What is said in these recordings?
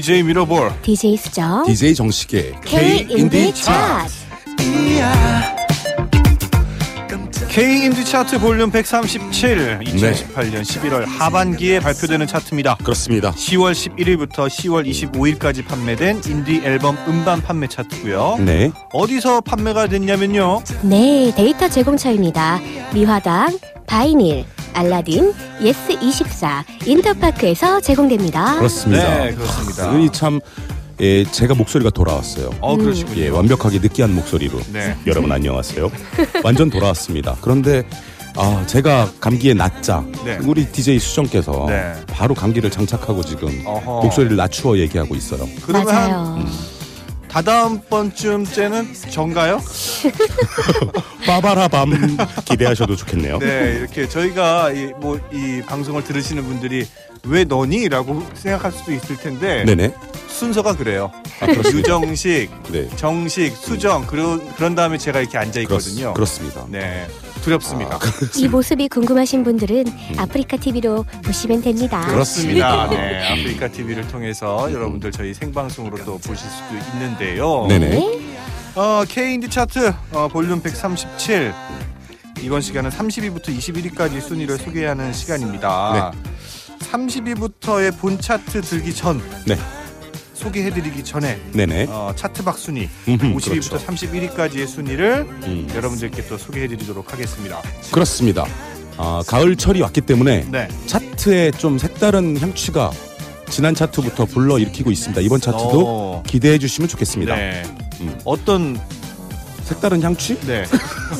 DJ 미러볼 DJ 수정 DJ 정식의 K 인디 차트 K 인디 차트 볼륨 137 2018년 11월 하반기에 발표되는 차트입니다. 그렇습니다. 10월 11일부터 10월 25일까지 판매된 인디 앨범 음반 판매 차트고요. 네. 어디서 판매가 됐냐면요. 네 데이터 제공처입니다 미화당 바이닐 알라딘 예스24 인터파크에서 제공됩니다 그렇습니다. 네, 그렇습니다. 이참 예, 제가 목소리가 돌아왔어요. 어 그러시군요. 예, 완벽하게 느끼한 목소리로. 네. 여러분 안녕하세요. 완전 돌아왔습니다. 그런데 아, 제가 감기에 낫자 네. 우리 DJ 수정께서 네. 바로 감기를 장착하고 지금 어허. 목소리를 낮추어 얘기하고 있어요. 그러면 한 맞아요 다다음 번쯤째는 전가요? 빠바라밤 기대하셔도 좋겠네요. 네, 이렇게 저희가 이 뭐 이 방송을 들으시는 분들이 왜 너니?라고 생각할 수도 있을 텐데 네네. 순서가 그래요. 아. 유정식, 네. 정식, 수정 그런 그런 다음에 제가 이렇게 앉아 있거든요. 그렇습니다. 네, 두렵습니다. 이 모습이 궁금하신 분들은 아프리카 TV로 보시면 됩니다 그렇습니다. 네, 아프리카 TV를 통해서 여러분들 저희 생방송으로 또 보실 수도 있는데요. 네네. 어, K 인디 차트 어, 볼륨 137 이번 시간은 30위부터 21위까지 순위를 소개하는 시간입니다. 30위부터의 본 차트 들기 전 네. 소개해드리기 전에 네네. 어, 차트박 순위 음흠, 50위부터 그렇죠. 31위까지의 순위를 음. 여러분들께 또 소개해드리도록 하겠습니다. 그렇습니다. 아, 가을철이 왔기 때문에 네. 차트에 좀 색다른 향취가 지난 차트부터 불러 일으키고 있습니다. 이번 차트도 어, 기대해 주시면 좋겠습니다. 네. 음. 어떤 색다른 향취? 네.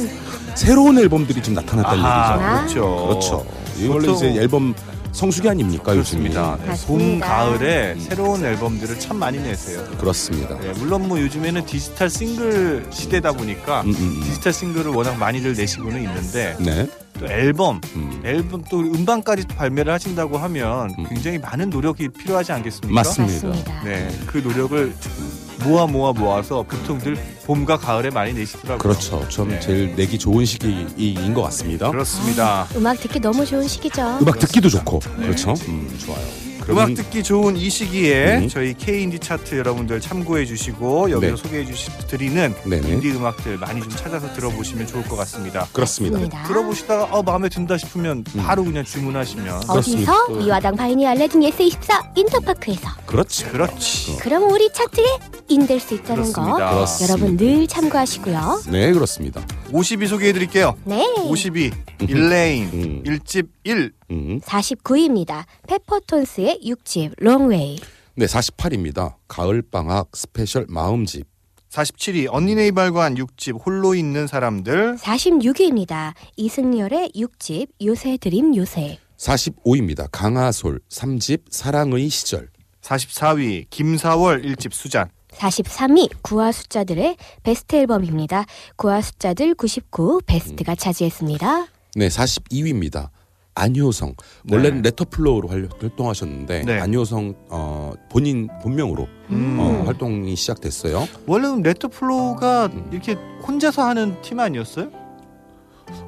새로운 앨범들이 좀 나타났다는 아하, 얘기죠. 그렇죠. 그렇죠. 이 원래 이제 앨범 성수기 아닙니까 그렇습니다. 요즘이? 네, 봄. 가을에 새로운 앨범들을 참 많이 내세요. 그렇습니다. 네, 물론 뭐 요즘에는 디지털 싱글 시대다 보니까 음, 음, 음. 디지털 싱글을 워낙 많이들 내시고는 있는데 네. 또 앨범, 음. 앨범 또 음반까지 발매를 하신다고 하면 음. 굉장히 많은 노력이 필요하지 않겠습니까? 맞습니다 네, 그 노력을 모아 모아 모아서 보통들 봄과 가을에 많이 내시더라고요. 그렇죠. 좀 네. 제일 내기 좋은 시기인 것 같습니다. 그렇습니다. 음악 듣기 너무 좋은 시기죠 음악 듣기도 좋고 네. 그렇죠. 음, 좋아요. 음악 듣기 좋은 이 시기에 음. 저희 K 인디 차트 여러분들 참고해 주시고 여기서 네. 소개해 주시 드리는 네네. 인디 음악들 많이 좀 찾아서 들어보시면 좋을 것 같습니다. 그렇습니다. 맞습니다. 들어보시다가 어, 마음에 든다 싶으면 바로 그냥 주문하시면 그렇습니다. 어디서? 미화당 바이닐 알라딘 예스 24 인터파크에서 그렇지. 그렇지. 그럼 우리 차트에 in될 수 있다는 거 그렇습니다. 그렇습니다. 여러분 늘 참고하시고요 네 그렇습니다. 50위 소개해 드릴게요. 네 50위 일레인 음. 1집 1 음. 49위입니다. 페퍼톤스의 6집 Long Way. 네 48입니다. 가을 방학 스페셜 마음집. 47위 언니네 이발관 6집 홀로 있는 사람들 46위입니다. 이승열의 6집 요새 드림 요새. 45입니다. 강아솔 3집 사랑의 시절. 44위 김사월 1집 수잔 43위 구와 숫자들의 베스트 앨범입니다. 구와 숫자들 99 베스트가 차지했습니다. 네 42위입니다. 안효성 네. 원래는 레터플로우로 활- 활동하셨는데 네. 안효성 어, 본인 본명으로 음. 어, 활동이 시작됐어요. 원래는 레터플로우가 이렇게 혼자서 하는 팀 아니었어요?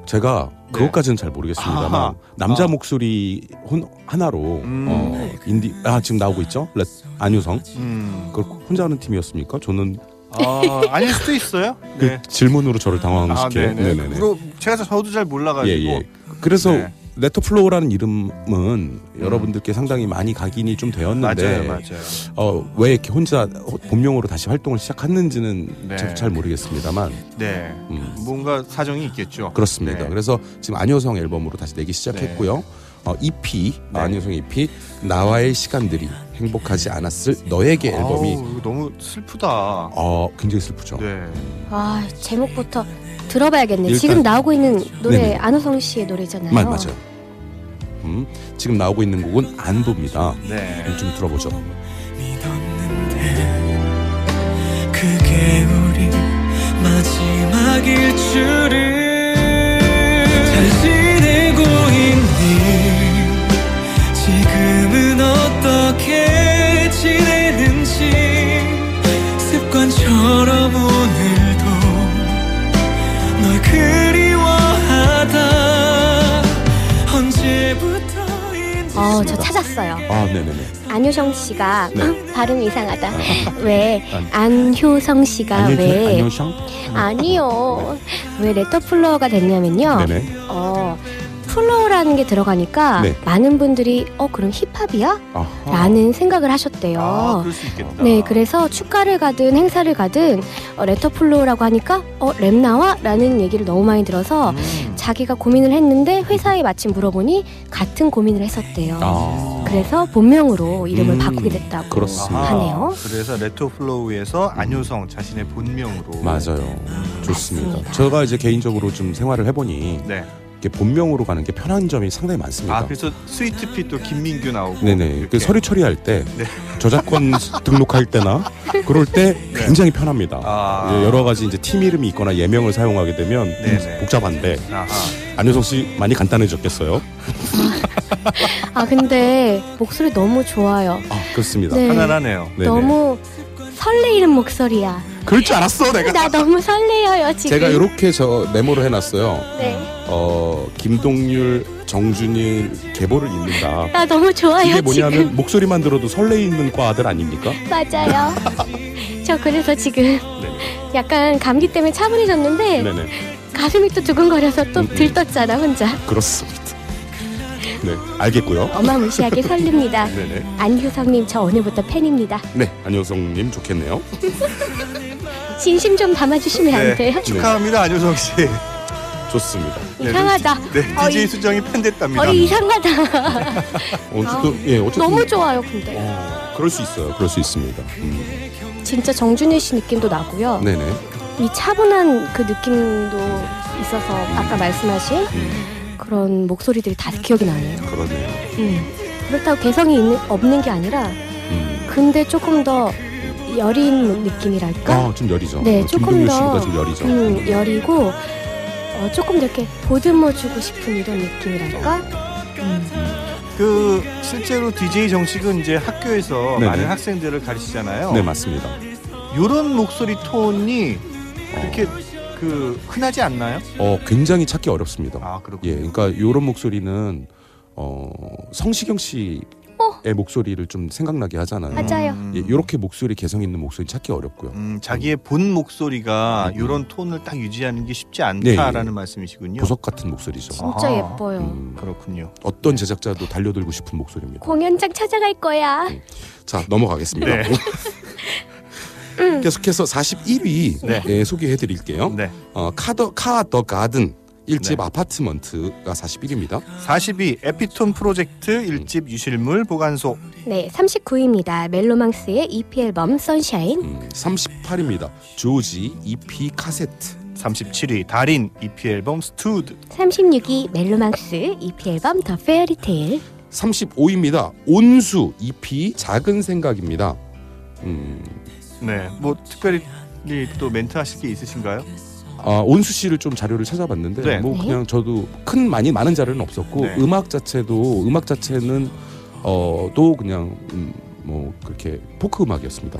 제가 네. 그것까지는 잘 모르겠습니다만 아하. 남자 아. 목소리 혼, 하나로 음. 어, 인디 아 지금 나오고 있죠 레, 안효성 음. 그걸 혼자 하는 팀이었습니까? 저는 아, 아닐 수도 있어요. 그 네. 질문으로 저를 아, 당황시켜. 네네. 네네네. 그리고 제가 저도 잘 몰라가지고. 예, 예. 그래서 네. 레터플로우라는 이름은 여러분들께 상당히 많이 각인이 좀 되었는데 맞아요, 맞아요. 어, 왜 이렇게 혼자 본명으로 다시 활동을 시작했는지는 네. 저도 잘 모르겠습니다만 네, 음. 뭔가 사정이 있겠죠. 그렇습니다. 네. 그래서 지금 안효성 앨범으로 다시 내기 시작했고요. 어, EP 네. 안효성 EP 나와의 시간들이 행복하지 않았을 너에게 앨범이 아우, 너무 슬프다. 어, 굉장히 슬프죠. 네. 아 제목부터 들어봐야겠네. 일단- 지금 나오고 있는 노래 네네. 안호성 씨의 노래잖아요. 마- 맞아요. 음, 지금 나오고 있는 곡은 안부입니다. 네. 좀 들어보죠. 그게 우리 마지막일 줄을 잘 지내고 있니 지금은 어떻게 지내는지 습관처럼 오늘도 널 그리워하다 언제부터인지 어, 저 찾았어요. 아, 네네네. 안효성 씨가 네. 발음이 이상하다. 왜 안- 안효성 씨가 왜. 아니요. 왜 레터플로우가 됐냐면요. 네네. 어, flow라는 게 들어가니까 네. 많은 분들이 어 그럼 힙합이야? 아하. 라는 생각을 하셨대요. 아, 그럴 수 있겠다. 네, 그래서 축가를 가든 행사를 가든 어, 레터플로우라고 하니까 어 랩 나와? 라는 얘기를 너무 많이 들어서 음. 자기가 고민을 했는데 회사에 마침 물어보니 같은 고민을 했었대요. 아. 그래서 본명으로 이름을 음, 바꾸게 됐다고 그렇습니다. 하네요. 그래서 레터플로우에서 안효성 자신의 본명으로 맞아요. 좋습니다. 맞습니다. 제가 이제 개인적으로 좀 생활을 해보니 네. 이렇게 본명으로 가는 게 편한 점이 상당히 많습니다. 아 그래서 스위트핏 또 김민규 나오고 네네. 그 서류 처리할 때 네. 저작권 등록할 때나 그럴 때 굉장히 편합니다. 아. 예, 여러 가지 이제 팀 이름이 있거나 예명을 사용하게 되면 좀 네네. 복잡한데 아하. 안효성 씨 많이 간단해졌겠어요? 아 근데 목소리 너무 좋아요. 아 그렇습니다. 네. 편안하네요. 네네. 너무 설레이는 목소리야. 그럴 줄 알았어 내가. 나 너무 설레요 지금. 제가 이렇게 저 메모를 해놨어요. 네. 어 김동률, 정준일 계보를 잇는다. 나 너무 좋아요 이게 뭐냐면 지금. 목소리만 들어도 설레이는 과 아들 아닙니까? 맞아요. 저 그래서 지금 네. 약간 감기 때문에 차분해졌는데 네네. 가슴이 또 두근거려서 또 음, 음. 들떴잖아 혼자. 그렇습니다. 네, 알겠고요. 어마무시하게 설렙니다. 네네. 안효성님 저 오늘부터 팬입니다. 네, 안효성님 좋겠네요. 진심 좀 담아주시면 안 돼요? 축하합니다 안효성 씨. 좋습니다. 네, 이상하다. 네, 어, DJ 이- 수정이 팬됐답니다. 어 이상하다. 어쨌든 예, 어쨌든 너무 좋아요 근데. 어, 그럴 수 있어요. 그럴 수 있습니다. 음, 진짜 정준일 씨 느낌도 나고요. 네네. 이 차분한 그 느낌도 있어서 아까 말씀하신 음, 그런 목소리들이 다 기억이 나네요. 그러네요. 음. 그렇다고 개성이 있는, 없는 게 아니라 음. 근데 조금 더 여린 느낌이랄까? 아, 좀 열이죠. 네, 어, 조금 김동률 더, 씨보다 좀 열이죠. 음, 여리고 어, 조금 더 이렇게 보듬어 주고 싶은 이런 느낌이랄까? 음. 그 실제로 DJ 정식은 이제 학교에서 네네. 많은 학생들을 가르치잖아요. 네, 맞습니다. 요런 목소리 톤이 어, 그렇게 그 흔하지 않나요? 어, 굉장히 찾기 어렵습니다. 아 그렇군요. 예, 그러니까 이런 목소리는 어, 성시경 씨 의 목소리를 좀 생각나게 하잖아요. 맞아요. 음, 예, 이렇게 목소리 개성 있는 목소리 찾기 어렵고요. 음, 자기의 본 목소리가 음. 요런 톤을 딱 유지하는 게 쉽지 네, 않다라는 예. 말씀이시군요. 보석 같은 목소리죠. 진짜 아하. 예뻐요. 음, 그렇군요. 어떤 제작자도 달려들고 싶은 목소리입니다. 공연장 찾아갈 거야. 자 넘어가겠습니다. 네. 계속해서 41위 네. 예, 소개해드릴게요. 네. 어, 카더 카더 가든 1집 네. Apartment가 41위입니다. 40위 에피톤 프로젝트 일집 유실물 보관소 네, 39위입니다. 멜로망스의 EP 앨범 Sunshine. 음, 38위입니다. 조지 EP 카세트. 37위 다린 EP 앨범 Stood 36위 멜로망스 EP 앨범 The Fairy Tale. 35위입니다. 온수 EP 작은 생각입니다. 음, 네. 뭐 특별히 또 멘트 하실 게 있으신가요? 아, 온수 씨를 좀 자료를 찾아봤는데 네. 뭐 네. 그냥 저도 큰 많이 많은 자료는 없었고 네. 음악 자체도 음악 자체는 어 또 그냥 음, 뭐 그렇게 포크 음악이었습니다.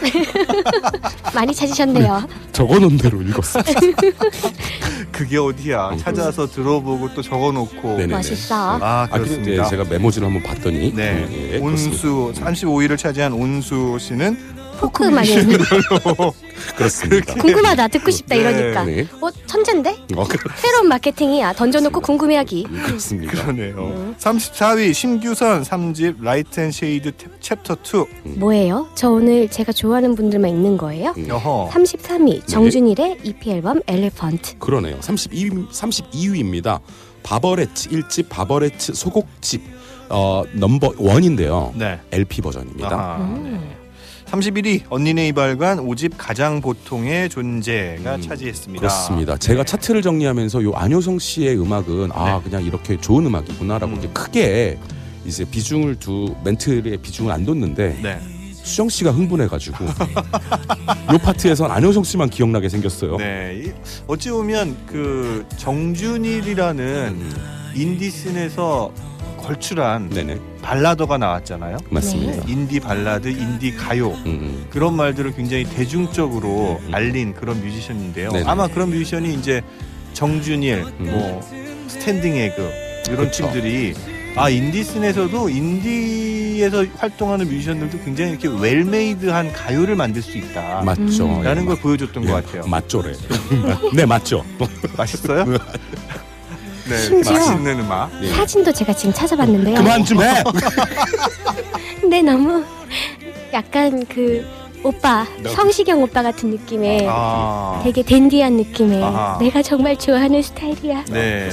많이 찾으셨네요. 적어놓은 대로 읽었습니다. 그게 어디야? 음, 찾아서 들어보고 또 적어놓고 네네네. 멋있어. 아아 그렇습니다. 제가 메모지를 한번 봤더니 네. 예, 예, 그렇습니다. 온수 35위를 차지한 온수 씨는 포크 음악이었네. 그렇습니다. 궁금하다. 듣고 싶다 네. 이러니까. 네. 어, 천재인데? 어, 그, 새로운 마케팅이야. 던져놓고 궁금해하기. 그렇습니다. 그러네요. 음. 34위 심규선 3집 Light and Shade Chapter 2. 뭐예요? 저 오늘 제가 좋아하는 분들만 있는 거예요? 음, 여허. 33위 정준일의 EP 앨범 엘레펀트. 그러네요. 32위 32위입니다. 바버레츠 1집 바버레츠 소곡집 어 넘버 원인데요. 네. LP 버전입니다. 아하, 음. 네. 31위 언니네 이발관 5집 가장 보통의 존재가 음, 차지했습니다. 그렇습니다. 제가 네. 차트를 정리하면서 요 안효성 씨의 음악은 아 네. 그냥 이렇게 좋은 음악이구나라고 음. 이제 크게 이제 비중을 두 멘트의 비중을 안 뒀는데 네. 수정 씨가 흥분해가지고 요 파트에선 안효성 씨만 기억나게 생겼어요. 네. 이- 어찌 보면 그 정준일이라는 음, 인디씬에서 걸출한 네네 발라더가 나왔잖아요. 맞습니다. 인디 발라드, 인디 가요 음, 음. 그런 말들을 굉장히 대중적으로 음. 알린 그런 뮤지션인데요. 네네. 아마 그런 뮤지션이 이제 정준일, 음. 뭐 스탠딩 에그 이런 그렇죠. 팀들이 아 인디씬에서도 인디에서 활동하는 뮤지션들도 굉장히 이렇게 well-made한 가요를 만들 수 있다. 맞죠. 음. 예, 라는 걸 맞- 보여줬던 예, 것 같아요. 맞죠래. 네 맞죠. 맛있어요? 네, 심지어 맛있는 음악. 예. 사진도 제가 지금 찾아봤는데요. 그만 좀 해. 근데 너무 약간 그 오빠 너- 성시경 오빠 같은 느낌의 아, 되게 댄디한 느낌의 아하. 내가 정말 좋아하는 스타일이야. 네.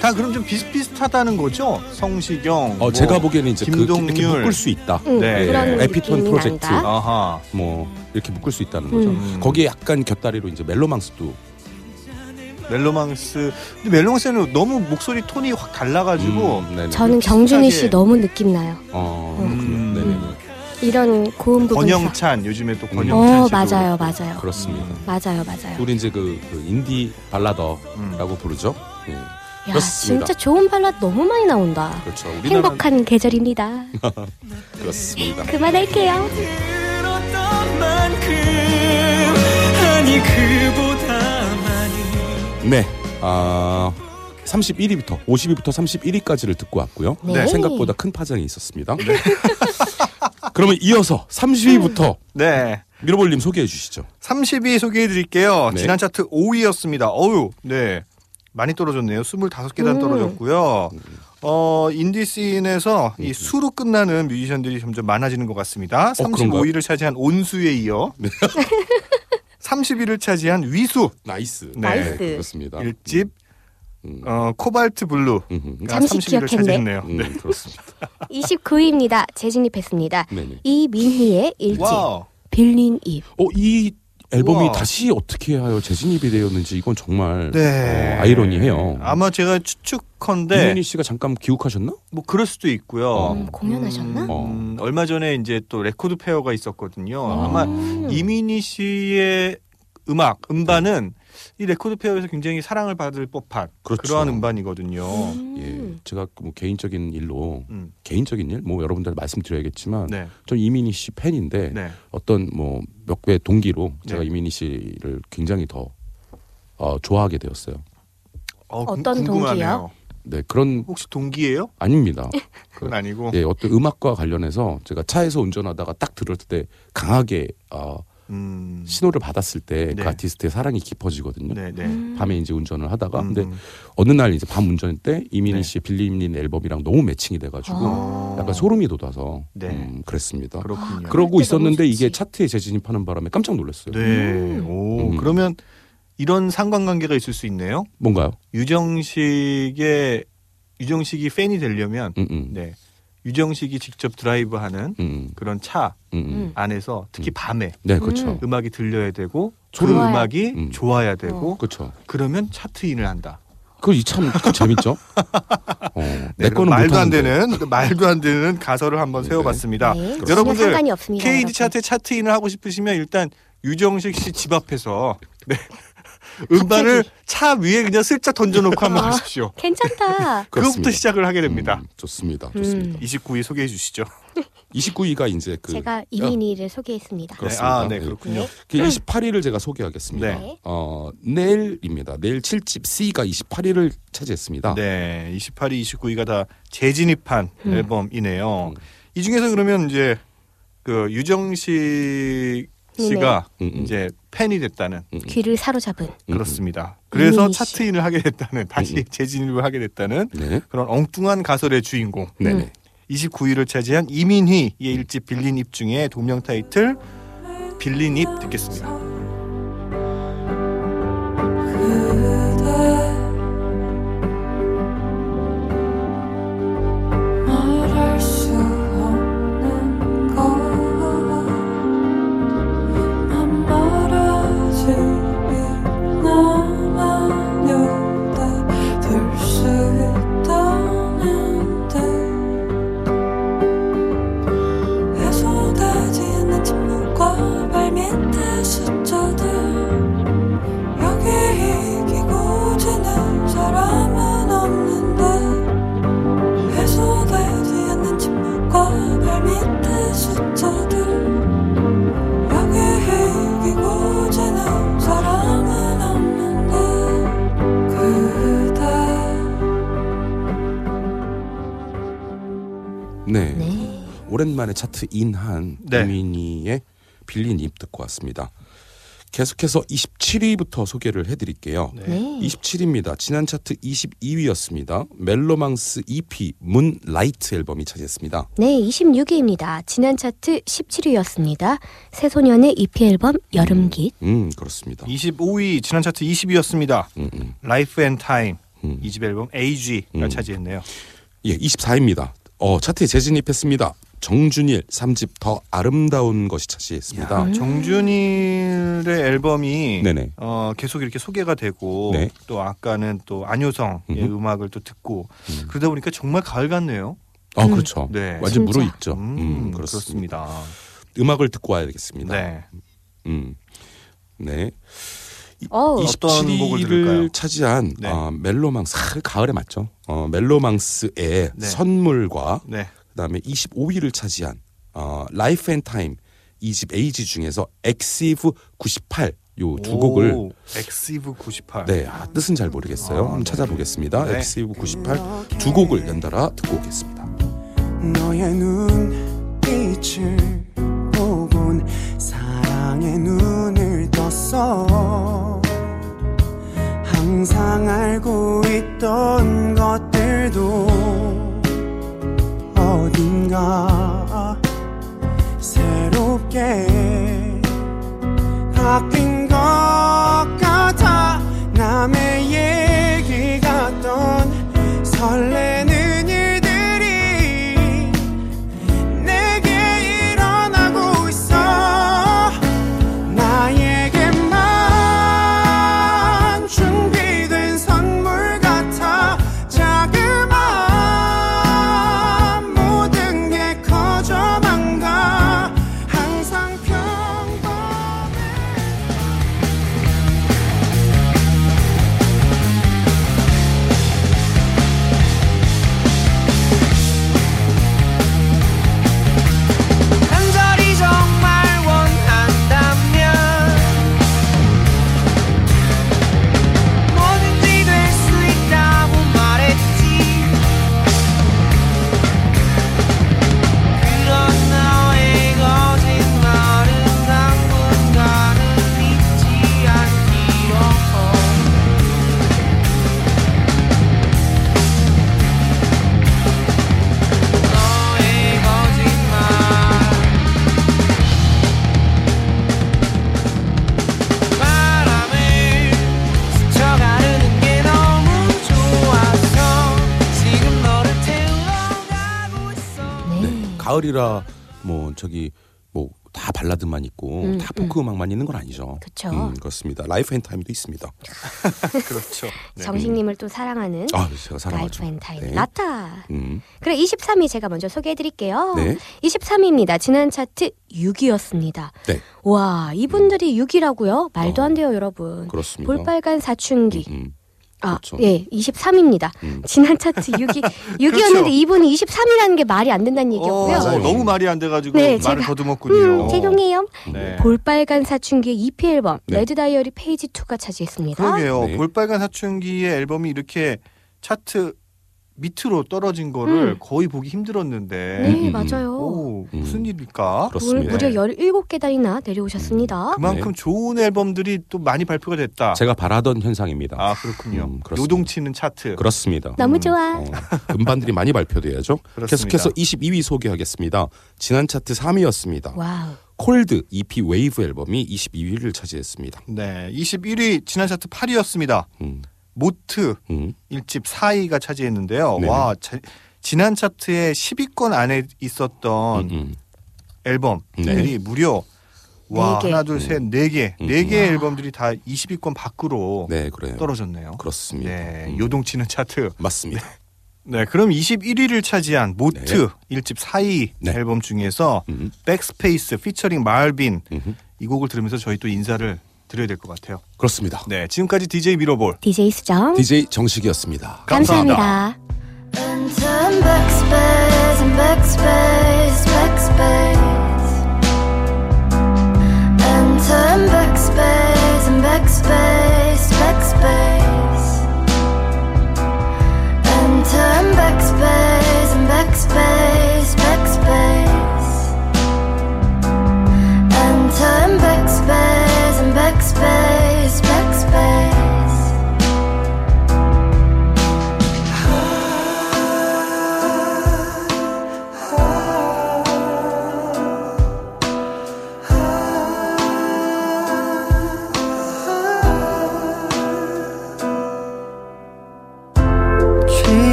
다 그럼 좀 비슷비슷하다는 거죠? 성시경. 어 뭐. 제가 보기에는 이제 그 김동률. 이렇게 묶을 수 있다. 응, 네. 그런 에피톤 느낌이 프로젝트. 난다. 아하. 뭐 이렇게 묶을 수 있다는 거죠. 음. 거기에 약간 곁다리로 이제 멜로망스도 멜로망스. 근데 멜로망스는 너무 목소리 톤이 확 달라가지고. 음, 네네. 저는 정준희 씨. 너무 느낌 나요. 어, 음. 네네. 이런 고음 부분. 권영찬 요즘에 또 음. 권영찬 어 맞아요 맞아요 그렇습니다. 맞아요 맞아요. 우리 이제 그, 그 인디 발라더라고 음. 부르죠. 예. 야 그렇습니다. 진짜 좋은 발라드 너무 많이 나온다. 그렇죠. 우리나라 행복한 계절입니다. 그렇습니다. 그만할게요. 네. 아 31위부터 50위부터 31위까지를 듣고 왔고요. 네. 생각보다 큰 파장이 있었습니다. 그러면 이어서 30위부터 네. 미러볼님 소개해 주시죠. 30위 소개해 드릴게요. 네. 지난 차트 5위였습니다. 어유. 네. 많이 떨어졌네요. 25계단 음. 떨어졌고요. 어, 인디씬에서 이 수로 끝나는 뮤지션들이 점점 많아지는 것 같습니다. 어, 그런가요? 35위를 차지한 온수에 이어 네. 30위를 차지한 위수 nice. 네. nice. 그렇습니다. 1집 음. 어, 코발트 블루 음. 음. 잠시 30위를 기억했네. 차지했네요. 음, 그렇습니다. 29위입니다. 재진입했습니다. 네네. 이민휘의 일집 wow. 빌린 입. 어, 이 앨범이 우와. 다시 어떻게 하여 재진입이 되었는지 이건 정말 네. 어, 아이러니해요. 아마 제가 추측컨대 이민휘 씨가 잠깐 귀국하셨나? 뭐 그럴 수도 있고요. 음, 공연하셨나? 음, 얼마 전에 이제 또 레코드 fair가 있었거든요. 어. 아마 음. 이민휘 씨의 음악 음반은 이 레코드 fair에서 굉장히 사랑을 받을 법한 그렇죠. 그러한 음반이거든요. 음. 예, 제가 뭐 개인적인 일로 음, 개인적인 일, 뭐 여러분들 말씀드려야겠지만, 네, 전 이민휘 씨 팬인데 네. 어떤 뭐 몇배 동기로 제가 네. 이민희 씨를 굉장히 더 어, 좋아하게 되었어요. 어, 궁- 어떤 궁금하네요. 네, 그런 혹시 동기예요? 아닙니다. 그건 아니고. 예, 어떤 음악과 관련해서 제가 차에서 운전하다가 딱 들을 때 강하게 어, 음, 신호를 받았을 때그 네. 아티스트의 사랑이 깊어지거든요. 네, 네. 음. 밤에 이제 운전을 하다가 음, 근데 어느 날 이제 밤 운전 때 이민희 네. 씨의 빌리민 앨범이랑 너무 매칭이 돼가지고 어, 약간 소름이 돋아서 네. 음, 그랬습니다. 그렇군요. 그러고 있었는데 이게. 차트에 재진입하는 바람에 깜짝 놀랐어요. 네. 음. 오, 음. 그러면 이런 상관관계가 있을 수 있네요. 뭔가요? 유정식의 유정식이 팬이 되려면 음, 음, 네. 유정식이 직접 드라이브하는 음, 그런 차 음, 음. 음. 안에서 특히 밤에 네, 그렇죠. 음. 음악이 들려야 되고 그 소름. 좋아야- 음악이 음. 좋아야 되고 그렇죠. 그러면 차트인을 한다. 그거 이참 재밌죠? 어, 네, 내 그럼 거는 말도 안. 되는 말도 안 되는 가설을 한번 네. 세워봤습니다. 네, 여러분들. KD. 차트 차트인을 하고 싶으시면 일단 유정식 씨 집 앞에서 네. 음반을 차 위에 그냥 슬쩍 던져놓고 한번 아. 하십시오. 괜찮다. 그것부터. 시작을 하게 됩니다. 음, 좋습니다. 좋습니다. 음. 29위 소개해 주시죠. 29위가 이제 그 제가 이민희를 소개했습니다. 그- 그렇습니다. 아, 네, 네. 그렇군요. 그 28위를 제가 소개하겠습니다. 네. 어, 내일입니다. 내일 7집 C가 28위를 차지했습니다. 네, 28위, 29위가 다 재진입한 음. 앨범이네요. 음. 이 중에서 그러면 이제 그 유정식 씨가 음, 음. 이제 팬이 됐다는 음, 음. 귀를 사로잡은 음, 그렇습니다. 그래서 이민희 씨. 차트인을 하게 됐다는 다시 음. 재진입을 하게 됐다는 음. 네. 그런 엉뚱한 가설의 주인공 네네. 29위를 차지한 이민희의 일집 빌린 입 중에 동명 타이틀 빌린 입 듣겠습니다. 말 차트 in한 네. 이민휘의 빌린 입 듣고 왔습니다. 계속해서 27위부터 소개를 해드릴게요. 네. 네. 27위입니다. 지난 차트 22위였습니다. 멜로망스 EP Moonlight 앨범이 차지했습니다. 네, 26위입니다. 지난 차트 17위였습니다. 새소년의 EP 앨범 여름깃. 음 그렇습니다. 25위 지난 차트 20위였습니다. 음, 음, 라이프 앤 타임 음. 이집 앨범 Age가 음. 차지했네요. 예, 24위입니다. 어 차트에 재진입했습니다. 정준일 3집 더 아름다운 것이 차지했습니다. 야, 정준일의 앨범이 네네. 어, 계속 이렇게 소개가 되고 네. 또 아까는 또 안효성의 음흠. 음악을 또 듣고 음. 그러다 보니까 정말 가을 같네요. 어 음. 그렇죠. 네. 완전 진짜. 무르익죠. 음, 음, 그렇습니다. 그렇습니다. 음악을 듣고 와야겠습니다. 네. 음. 네. 어, 어떤 곡을 들을까요? 27위를 차지한 네. 어, 멜로망스 아, 가을에 맞죠? 어, 멜로망스의 네. 선물과 네. 그다음에 25위를 차지한 어, 라이프 앤 타임 이집 에이지 중에서 엑시브 98 요 두 곡을 엑시브 98. 네 아, 뜻은 잘 모르겠어요. 아, 한번 네. 찾아보겠습니다. 네. 엑시브 98 두 곡을 연달아 듣고 오겠습니다. 너의 눈빛을 보곤 사랑의 눈을 떴어 항상 알고 있던 것들도 어딘가 새롭게 바뀐 것 같아. 남의 가을이라 뭐 저기 뭐 다 발라드만 있고 음, 다 포크 음 악만 있는 건 아니죠. 그쵸. 음, 그렇습니다. 라이프 앤 타임도 있습니다. 그렇죠. 네. 정식님을 또 사랑하는 아, 제가 사랑하죠. 라이프 앤 타임. 네. 라타. 음. 그래 23위 제가 먼저 소개해 드릴게요. 네. 23위입니다. 지난 차트 6위였습니다. 네. 와, 이분들이 6위라고요? 말도 어. 안 돼요, 여러분. 그렇습니다. 볼빨간 사춘기. 음, 아, 그렇죠. 예, 23위입니다. 음. 지난 차트 6위. 6위였는데 그렇죠. 이분이 23위라는 게 말이 안 된다는 어, 얘기였고요. 맞아요. 너무 말이 안 돼가지고 네, 말을 제가- 더듬었군요. 음, 죄송해요. 네. 볼빨간 사춘기의 EP 앨범 네. Red Diary Page 2가 차지했습니다. 그러게요. 네. 볼빨간 사춘기의 앨범이 이렇게 차트 밑으로 떨어진 거를 음. 거의 보기 힘들었는데 네, 음, 맞아요. 오, 음. 무슨 일일까? 물, 그렇습니다. 무려 17계단이나 내려오셨습니다. 그만큼 좋은 앨범들이 또 많이 발표가 됐다. 제가 바라던 현상입니다. 아 그렇군요. 음, 그렇습니다. 요동치는 차트. 그렇습니다. 너무 음, 좋아. 어, 음반들이 많이 발표돼야죠. 그렇습니다. 계속해서 22위 소개하겠습니다. 지난 차트 3위였습니다. 와우. 콜드 EP Wave 앨범이 22위를 차지했습니다. 네, 21위 지난 차트 8위였습니다. 음, 모트 음, 1집 4위가 차지했는데요. 네네. 와, 자- 지난 차트에 10위권 안에 있었던 음, 음. 앨범들이 무려 와네 개. 하나 둘셋네개 음. 네 개의 와. 앨범들이 다 20위권 밖으로 네, 그래요. 떨어졌네요. 그렇습니다. 네, 음, 요동치는 차트. 맞습니다. 네, 그럼 21위를 차지한 모트 네. 1집 4위 네. 앨범 중에서 음, 백스페이스 피처링 말빈 음, 이 곡을 들으면서 저희 또 인사를 드려야 될 것 같아요. 그렇습니다. 네, 지금까지 DJ 미러볼 DJ 수정. DJ 정식이었습니다. 감사합니다. 감사합니다. And turn backspace and backspace, backspace. And turn backspace and backspace, backspace. And turn backspace and backspace,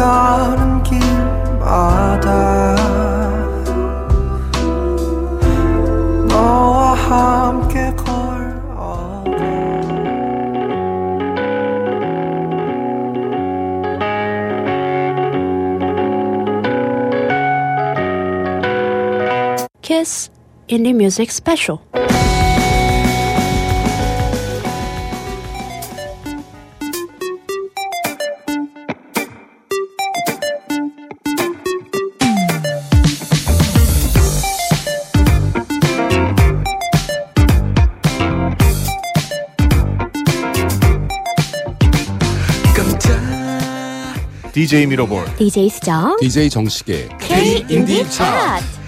gone Kiss Indie Music Special. DJ 미러볼. DJ 수정. DJ 정식의 K 인디 차트.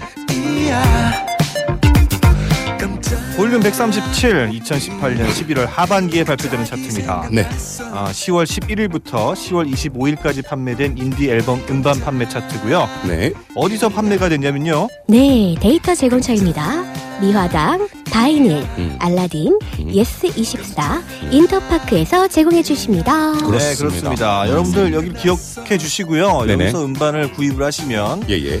볼륨 137, 2018년 11월 하반기에 발표되는 차트입니다. 네. 아, 10월 11일부터 10월 25일까지 판매된 인디 앨범 음반 판매 차트고요. 네. 어디서 판매가 됐냐면요. 네, 데이터 제공처입니다. 미화당, 바이닐, 음. 알라딘, 음. 예스24, 인터파크에서 제공해 주십니다. 네, 그렇습니다. 그렇습니다. 여러분들 여기 기억해 주시고요. 네네. 여기서 음반을 구입을 하시면 예 예.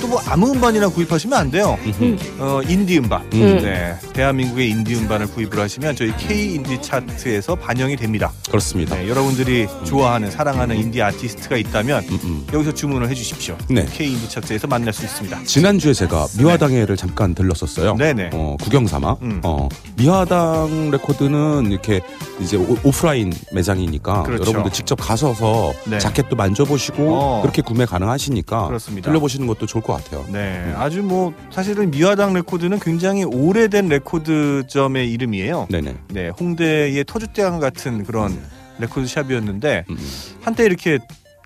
또 뭐 아무 음반이나 구입하시면 안 돼요. 음. 어, 인디 음반. 음. 네. 대한민국의 인디 음반을 구입을 하시면 저희 K 인디 차트에서 반영이 됩니다. 그렇습니다. 네, 여러분들이 좋아하는 사랑하는 인디 아티스트가 있다면 음, 음. 여기서 주문을 해 주십시오. 네. K 인디 차트에서 만날 수 있습니다. 지난주에 제가 미화당회를 잠깐 들렀었어요. 네네. 어, 구경 삼아. 음. 어, 미화당 레코드는 이렇게 이제 오, 오프라인 매장이니까 그렇죠. 여러분들 직접 가셔서 네. 자켓도 만져보시고 어. 그렇게 구매 가능하시니까 그렇습니다. 들려보시는 것도 좋을 것 같아요. 네, 아주 뭐 사실은 미화당 레코드는 굉장히 오래된 레코드점의 이름이에요. 네네. 네, 홍대의 터줏대감 같은 그런 레코드 샵이었는데 음, 음. 한때 이렇게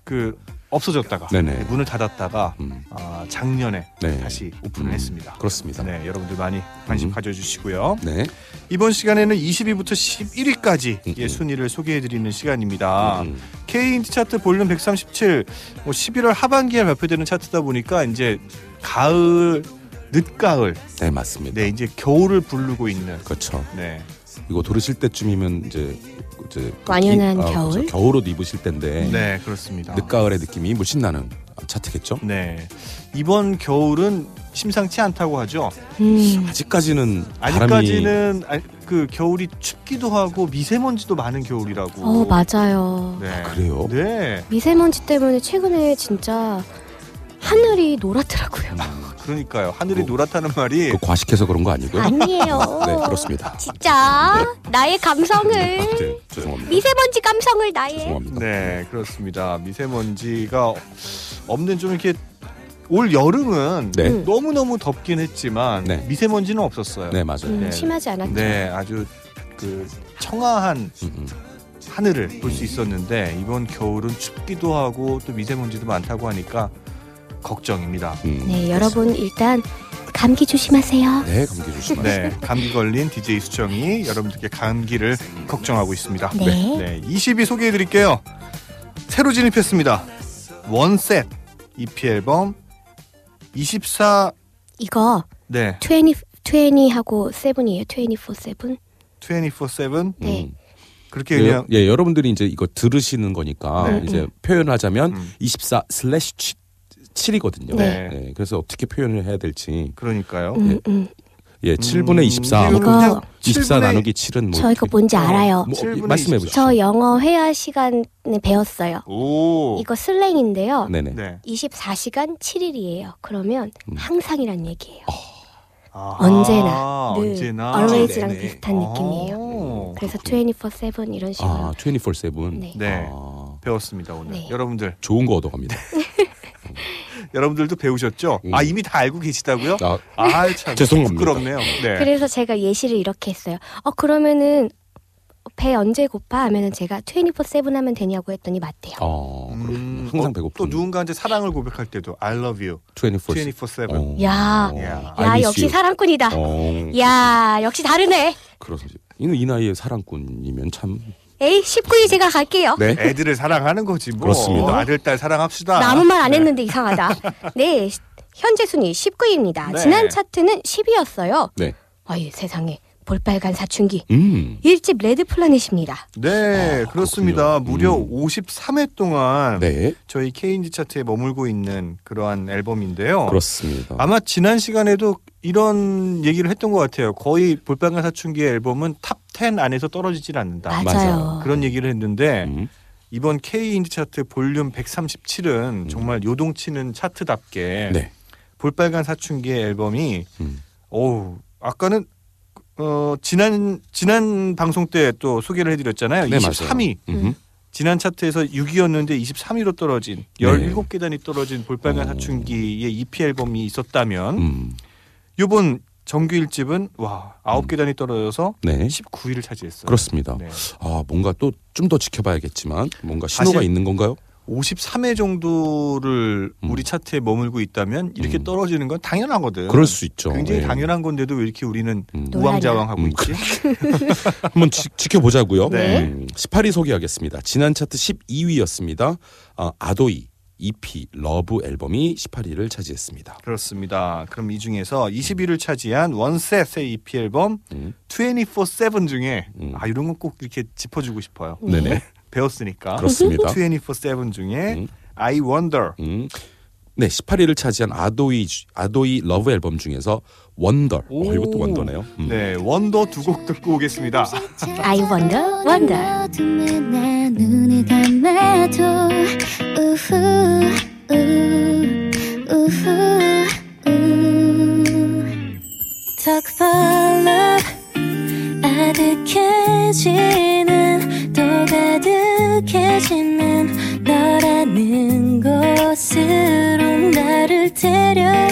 그 없어졌다가 네네. 문을 닫았다가 음. 아, 작년에 네. 다시 오픈을 음, 했습니다. 그렇습니다. 네, 여러분들 많이 관심 음. 가져주시고요. 네. 이번 시간에는 20위부터 11위까지 음, 예, 음. 순위를 소개해드리는 시간입니다. 음. K 인디 차트 볼륨 137, 뭐 11월 하반기에 발표되는 차트다 보니까 이제 가을, 늦가을, 네 맞습니다. 네 이제 겨울을 부르고 있는. 그렇죠. 네, 이거 들으실 때쯤이면 이제 이제 그 완연한 이- 아, 겨울? 그렇죠. 겨울옷 입으실 때인데 네 그렇습니다. 늦가을의 느낌이 물씬 나는 차트겠죠. 네 이번 겨울은 심상치 않다고 하죠. 음, 아직까지는 바람이 아직까지는 아, 그 겨울이 춥기도 하고 미세먼지도 많은 겨울이라고. 어, 맞아요. 네. 그래요? 네. 미세먼지 때문에 최근에 진짜 하늘이 노랗더라고요. 그러니까요. 하늘이 뭐, 노랗다는 말이 그 과식해서 그런 거 아니고요. 아니에요. 네 그렇습니다. 진짜 나의 감성을 네, 죄송합니다. 미세먼지 감성을 나의 죄송합니다. 네 그렇습니다. 미세먼지가 없는 좀 이렇게 올 여름은 네. 음. 너무 너무 덥긴 했지만 네. 미세먼지는 없었어요. 네 맞아요. 음, 네. 심하지 않았죠. 네, 아주 그 청아한 음, 음. 하늘을 볼 수 있었는데 이번 겨울은 춥기도 하고 또 미세먼지도 많다고 하니까 걱정입니다. 음. 네, 여러분 일단 감기 조심하세요. 네 감기 조심하세요. 네, 감기 걸린 DJ 수정이 여러분들께 감기를 걱정하고 있습니다. 네. 네, 20위 소개해 드릴게요. 새로 진입했습니다. 원셋 EP 앨범 24 이거 네, 20 20하고 7이에요. 24 7. 24/7 네. 음. 그렇게 예, 그냥 예, 여러분들이 이제 이거 들으시는 거니까 네. 이제 표현하자면 음. 24 슬래시 7이거든요. 네. 그래서 어떻게 표현을 해야 될지. 그러니까요. 음, 음. 예, 7분의 24. 이거 이거 그냥 24 7분의 나누기 7은 뭐 저 이거 뭔지 알아요. 뭐, 말씀해 24. 보시죠. 저 영어 회화 시간에 배웠어요. 오. 이거 슬랭인데요. 네네. 네. 24시간 7일이에요. 그러면 음. 항상이란 얘기예요. 아하, 언제나, 늘, 언제나 always랑 네네. 비슷한 느낌이에요. 오. 그래서 24/7 이런 식으로. 아, 24/7. 네. 네. 아, 배웠습니다 오늘. 네. 여러분들 좋은 거 얻어 갑니다. 여러분들도 배우셨죠? 음. 아 이미 다 알고 계시다고요? 아, 아 참 죄송합니다. 부끄럽네요. 네. 그래서 제가 예시를 이렇게 했어요. 어 그러면은 배 언제 고파 하면은 제가 24/7 하면 되냐고 했더니 맞대요. 어, 그렇군요. 음, 항상 어, 배고픈. 또 누군가한테 사랑을 고백할 때도 I love you 24. 24/7. 어. 야. 어, 야. I miss 역시 you. 사랑꾼이다. 어. 야 역시 다르네. 그래서 이는 이 나이에 사랑꾼이면 참. 에이 19위 제가 갈게요. 네. 애들을 사랑하는 거지 뭐. 그렇습니다. 아들 딸 사랑합시다. 나 아무 말안 네. 했는데 이상하다. 네 현재 순위 19위입니다. 네. 지난 차트는 10위였어요. 네. 아이 세상에 볼빨간 사춘기. 음. 일집 Red Planet입니다. 네, 아, 그렇습니다. 그렇군요. 무려 음. 53회 동안 네. 저희 K인디 차트에 머물고 있는 그러한 앨범인데요. 그렇습니다. 아마 지난 시간에도 이런 얘기를 했던 것 같아요. 거의 볼빨간 사춘기의 앨범은 top 10 안에서 떨어지질 않는다. 맞아요. 그런 얘기를 했는데 음. 이번 K 인디 차트 볼륨 137은 정말 요동치는 차트답게 네. 볼빨간 사춘기의 앨범이 음. 어우 아까는 어 지난 지난 방송 때 또 소개를 해드렸잖아요. 네, 23위 맞아요. 음흠. 지난 차트에서 6위였는데 23위로 떨어진 네. 17계단이 떨어진 볼빨간 어. 사춘기의 EP 앨범이 있었다면 음. 요번 정규 1집은 와 9계단이 떨어져서 네. 19위를 차지했어요. 그렇습니다. 네. 아, 뭔가 또 좀 더 지켜봐야겠지만 뭔가 신호가 있는 건가요? 53회 정도를 음. 우리 차트에 머물고 있다면 이렇게 음. 떨어지는 건 당연하거든. 그럴 수 있죠. 굉장히 예. 당연한 건데도 왜 이렇게 우리는 음. 우왕좌왕하고 음, 있지? 한번 지, 지켜보자고요. 네. 음, 18위 소개하겠습니다. 지난 차트 12위였습니다. 어, 아도이 EP Love 앨범이 18위를 차지했습니다. 그렇습니다. 그럼 이 중에서 20위를 차지한 원셋의 EP 앨범 음. 24/7 중에 음. 아 이런 건 꼭 이렇게 짚어주고 싶어요. 네네. 배웠으니까. 그렇습니다. 24/7 중에 음. I Wonder. 음. 네, 18위를 차지한 아도이 주- 아도이 Love 앨범 중에서 Wonder. 어, 이것도 Wonder네요. 음. 네, Wonder 두 곡 듣고 오겠습니다. I wonder, wonder. 또 가득해지는 너라는 곳으로 나를 데려가줘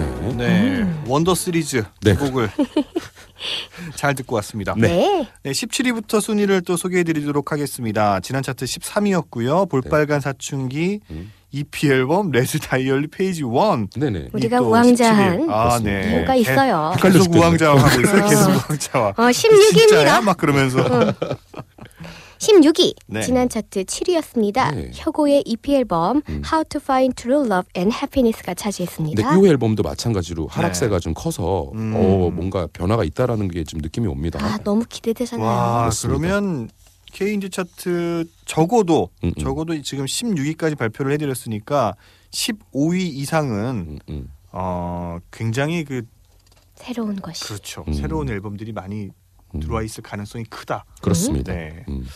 네. 네, 원더 시리즈 네. 두 곡을 잘 듣고 왔습니다. 네. 네. 네, 17위부터 순위를 또 소개해 드리도록 하겠습니다. 지난 차트 13위였고요. 볼빨간 사춘기 음. EP 앨범 Red Diary Page 1. 네네. 우리가 우왕좌왕 17위. 아. 네. 뭐가 있어요. 계속 헷갈려 우왕좌왕 하고 있어요. 어. 계속 우왕좌왕. 어, 진짜야? 16위입니다. 막 그러면서. 16위. 네. 지난 차트 7위였습니다. 네. 혁오의 EP 앨범 음. How to Find True Love and Happiness가 차지했습니다. 이 앨범도 마찬가지로 하락세가 좀 커서 음. 어, 뭔가 변화가 있다라는 게 좀 느낌이 옵니다. 아, 너무 기대되잖아요. 와, 그렇습니다. 그러면 K인지 차트 적어도 음, 음. 적어도 지금 16위까지 발표를 해드렸으니까 15위 이상은 음, 음. 어 굉장히 그 새로운 것이. 그렇죠 음. 새로운 앨범들이 많이 음. 들어와 있을 가능성이 크다. 그렇습니다. 네. 음.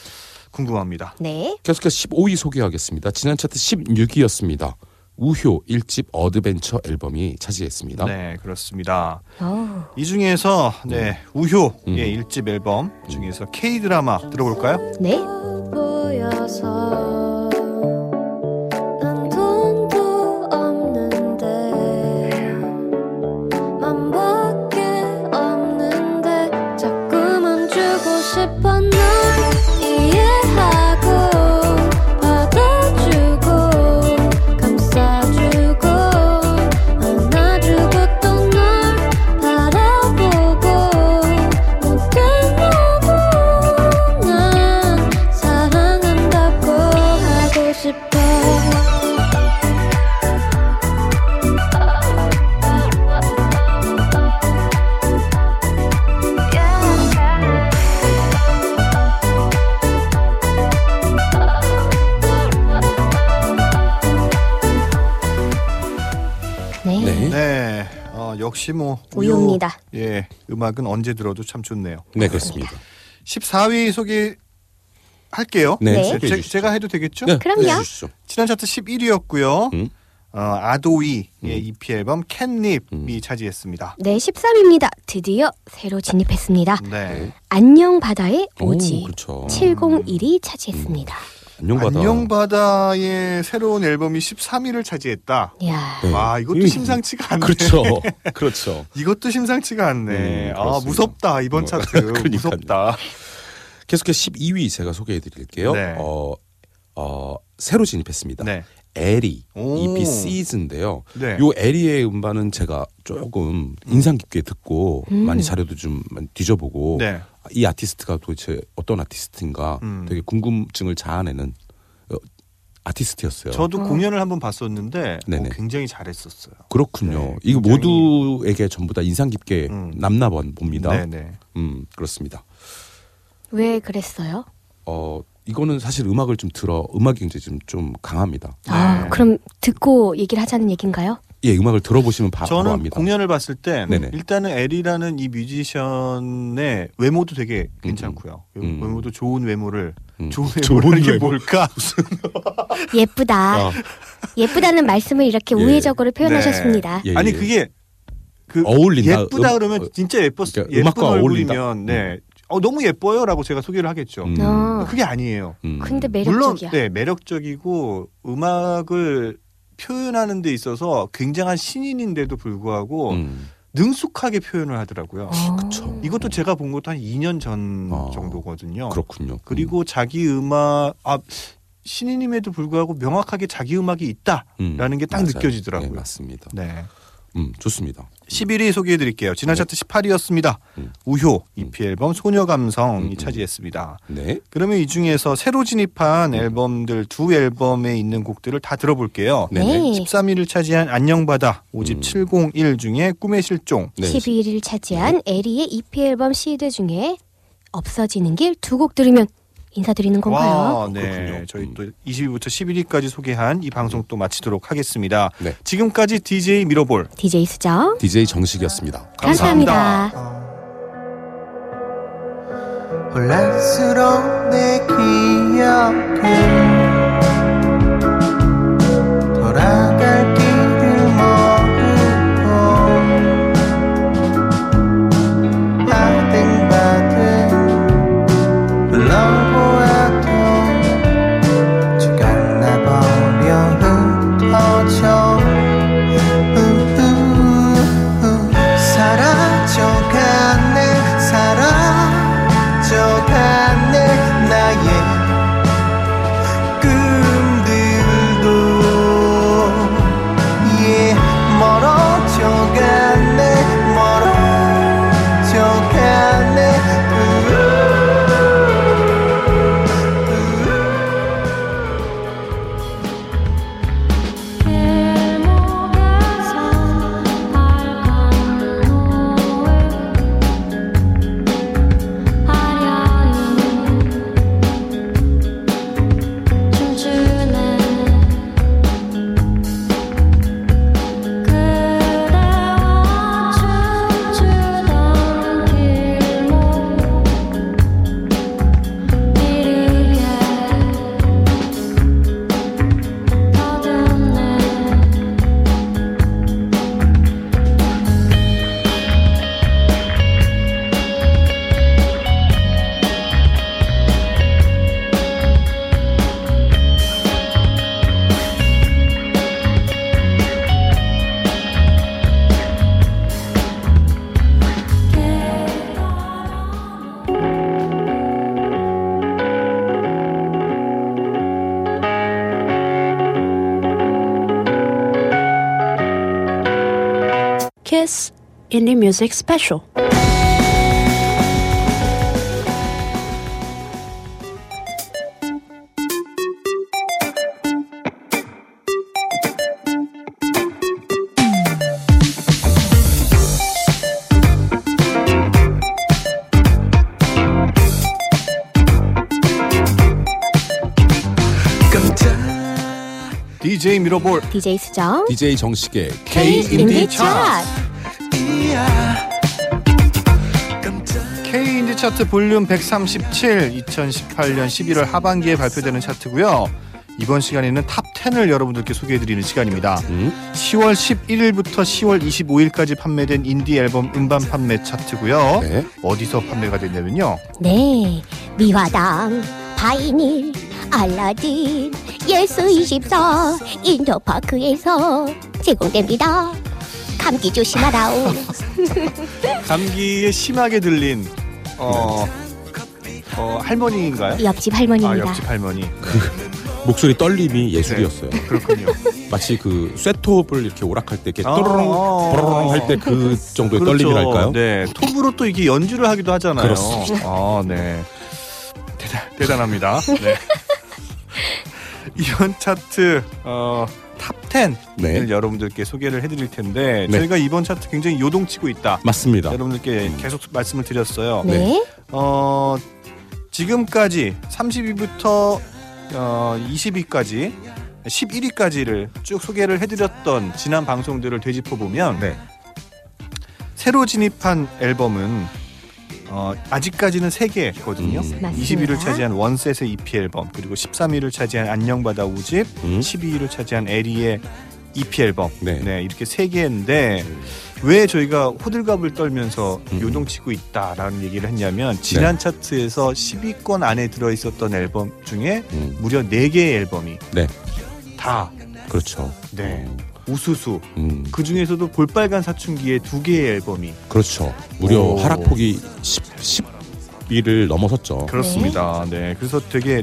궁금합니다. 네. 계속해서 15위 소개하겠습니다. 지난 차트 16위였습니다. 우효 1집 Adventure 앨범이 차지했습니다. 네, 그렇습니다. 어. 이 중에서 네 우효의 음. 일 1집 앨범 중에서 K 드라마 들어볼까요? 네. 우유입니다. 예, 음악은 언제 들어도 참 좋네요. 네 그렇습니다. 14위 소개 할게요. 네, 네. 소개해 제, 주시죠. 제가 해도 되겠죠? 네, 그럼요. 지난 차트 11위였고요. 음. 어, 아도이의 음. EP 앨범 캣닙이 음. 차지했습니다. 네, 13위입니다. 드디어 새로 진입했습니다. 네. 안녕 바다의 오지 오, 그렇죠. 701이 차지했습니다. 안녕바다. 안녕바다의 새로운 앨범이 13위를 차지했다. 야, 네. 와 이것도 이- 심상치가 않네. 그렇죠. 그렇죠. 이것도 심상치가 않네. 음, 아. 무섭다 이번 어, 차트. 무섭다. 계속해서 12위 제가 소개해 드릴게요. 네. 어, 어, 새로 진입했습니다. 네. 에리 오. EP 시즌인데요. 네. 요 에리의 음반은 제가 조금 인상 깊게 듣고 음. 많이 자료도 좀 많이 뒤져보고 네. 이 아티스트가 도대체 어떤 아티스트인가 음. 되게 궁금증을 자아내는 어, 아티스트였어요. 저도 어. 공연을 한번 봤었는데 네네. 어, 굉장히 잘했었어요. 그렇군요. 네, 이거 굉장히- 모두에게 전부 다 인상 깊게 음. 남나 봅니다. 네네. 음 그렇습니다. 왜 그랬어요? 어 이거는 사실 음악을 좀 들어 음악이 굉장히 좀, 좀 강합니다. 아, 그럼 듣고 얘기를 하자는 얘긴가요? 예 음악을 들어보시면 바, 바로 저는 압니다. 공연을 봤을 때 네네. 일단은 에리라는 이 뮤지션의 외모도 되게 괜찮고요. 음. 외모도 좋은 외모를 음. 좋은 좋은 외모라는 게 외모. 뭘까? 예쁘다. 아, 예쁘다는 말씀을 이렇게 예. 우회적으로 표현하셨습니다. 예, 아니 예. 그게 그 어울린다. 예쁘다 음, 그러면 어, 진짜 예뻤 그러니까 예쁜 음악과 어울린다. 얼굴이면 네. 어, 너무 예뻐요라고 제가 소개를 하겠죠. 음, 어. 그게 아니에요. 음. 근데 물론 매력적이야. 네 매력적이고 음악을 표현하는 데 있어서 굉장한 신인인데도 불구하고 음. 능숙하게 표현을 하더라고요. 어. 그쵸. 이것도 제가 본 것도 한 2년 전 아, 정도거든요. 그렇군요. 그리고 자기 음악 아 신인임에도 불구하고 명확하게 자기 음악이 있다라는 게딱 맞아요. 느껴지더라고요. 네, 맞습니다. 네. 음, 좋습니다. 11위 소개해 드릴게요. 지난 네. 차트 18위였습니다. 음. 우효 EP 앨범 소녀 감성이 음, 음. 차지했습니다. 네. 그러면 이 중에서 새로 진입한 앨범들 두 앨범에 있는 곡들을 다 들어볼게요. 네. 13위를 차지한 안녕 바다 5집 음. 701 중에 꿈의 실종 네. 12위를 차지한 에리의 EP 앨범 시드 중에 없어지는 길 두 곡 들으면 인사드리는 건가요? 와, 네. 그렇군요. 저희 음. 또 20위부터 11위까지 소개한 이 방송 또 마치도록 하겠습니다. 네. 지금까지 DJ 미러볼 DJ 수정. DJ 정식이었습니다. 감사합니다. 혼란스러운 내 기억은 Kiss Indie Music Special. DJ 미러볼 DJ 수정. DJ 정식의 K K 인디 차트. K 인디 차트 볼륨 137 2018년 11월 하반기에 발표되는 차트고요. 이번 시간에는 탑 10을 여러분들께 소개해드리는 시간입니다. 음. 10월 11일부터 10월 25일까지 판매된 인디 앨범 음반 판매 차트고요. 네. 어디서 판매가 됐냐면요. 네, 미화당, 바이닐, 알라딘, 예스24, 인터파크에서 제공됩니다. 감기 조심하라오. 감기에 심하게 들린 어, 어 할머니인가요? 옆집 아 할머니입니다. 옆집 할머니. 목소리 떨림이 예술이었어요. 그렇군요. 마치 그 쇠톱을 이렇게 오락할 때 이렇게 아, 또르릉 아, 또르릉 할때 그 정도의 그렇죠. 떨림이랄까요? 네, 톱으로 또 이게 연주를 하기도 하잖아요. 그렇습니다. 아, 네. 대단, 대단합니다. 네. 이번 차트 어, 탑 10을 네. 여러분들께 소개를 해드릴 텐데 네. 저희가 이번 차트 굉장히 요동치고 있다. 맞습니다. 여러분들께 계속 말씀을 드렸어요. 네. 어, 지금까지 30위부터 어, 20위까지 11위까지를 쭉 소개를 해드렸던 지난 방송들을 되짚어 보면 네. 새로 진입한 앨범은 어, 아직까지는 3개거든요. 음. 맞습니다. 20위를 차지한 원셋의 EP 앨범 그리고 13위를 차지한 안녕바다 우집 음. 12위를 차지한 에리의 EP 앨범 네. 네, 이렇게 세 개인데 왜 저희가 호들갑을 떨면서 음. 요동치고 있다라는 얘기를 했냐면 지난 차트에서 10위권 안에 들어 있었던 앨범 중에 음. 무려 4개의 앨범이 네. 다 그렇죠. 네. 우수수 음. 그 중에서도 볼빨간 사춘기의 두 개의 앨범이 그렇죠. 무려 오. 하락폭이 10, 10위를 넘어섰죠. 그렇습니다. 네. 그래서 되게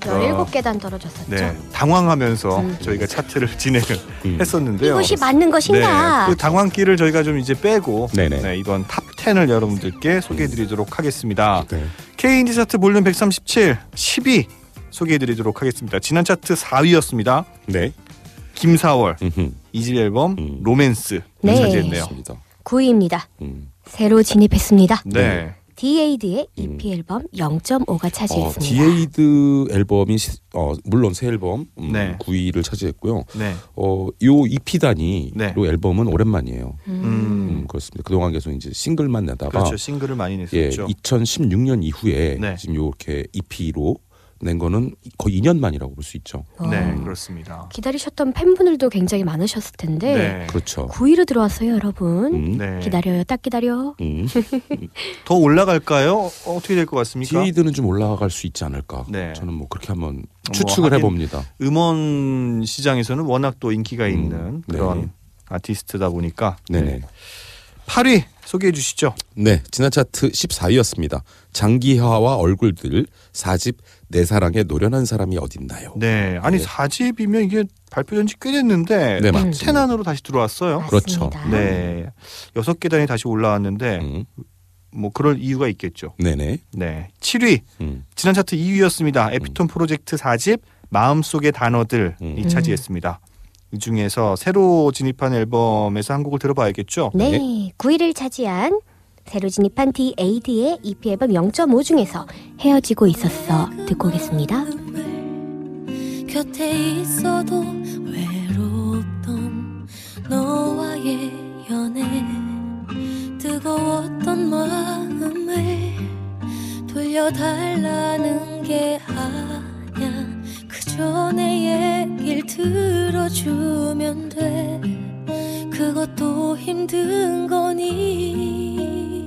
17계단 떨어졌었죠. 네, 당황하면서 음. 저희가 차트를 진행을 음. 했었는데요. 이것이 맞는 것인가? 네, 그 당황기를 저희가 좀 이제 빼고. 네, 이번 탑 10을 여러분들께 소개해드리도록 하겠습니다. 네. K 인디 차트 볼륨 137 10위 소개해드리도록 하겠습니다. 지난 차트 4위였습니다. 네. 김사월. 이집 앨범 음. 로맨스 네. 차지했네요. 맞습니다. 9위입니다. 음. 새로 진입했습니다. 네. 디에이드의 음. EP 앨범 0.5가 어, 차지했습니다. 디에이드 앨범이 시- 어, 물론 새 앨범 음, 네. 9위를 차지했고요. 네. 어, 요 EP 단위로 네. 앨범은 오랜만이에요. 음. 음, 그렇습니다. 그동안 계속 이제 싱글만 내다가 그렇죠. 싱글을 많이 예, 냈었죠. 2016년 이후에 네. 지금 요렇게 EP로 낸 거는 거의 2년 만이라고 볼 수 있죠. 어. 네, 그렇습니다. 기다리셨던 팬분들도 굉장히 많으셨을 텐데 네. 그렇죠. 9위로 들어왔어요, 여러분. 음, 네. 기다려요, 딱 기다려. 음. 더 올라갈까요? 어, 어떻게 될 것 같습니까? 디에이드는 좀 올라갈 수 있지 않을까. 네. 저는 뭐 그렇게 한번 뭐 추측을 하긴 해봅니다. 음원 시장에서는 워낙 또 인기가 있는 네. 그런 아티스트다 보니까 네네. 8위 소개해 주시죠. 네, 지난 차트 14위였습니다. 장기하와 얼굴들 4집 내 사랑에 노련한 사람이 어딨나요? 네, 아니 네. 4집이면 이게 발표된 지 꽤 됐는데 네, 탑 맞습니다. 10 안으로 다시 들어왔어요. 그렇죠. 맞습니다. 네, 여섯 계단이 다시 올라왔는데 음, 뭐 그럴 이유가 있겠죠. 네네. 네, 7위 음, 지난 차트 2위였습니다. 에피톤 프로젝트 4집 마음속의 단어들이 음. 차지했습니다. 이 중에서 새로 진입한 앨범에서 한 곡을 들어봐야겠죠. 네, 9위를 차지한 새로 진입한 디에이드의 EP 앨범 0.5 중에서 헤어지고 있었어 듣고 오겠습니다. 곁에 있어도 외롭던 너와의 연애 뜨거웠던 마음을 돌려달라는 게 아냐 그저 내 얘길 들어주면 돼. 그것도 힘든 거니?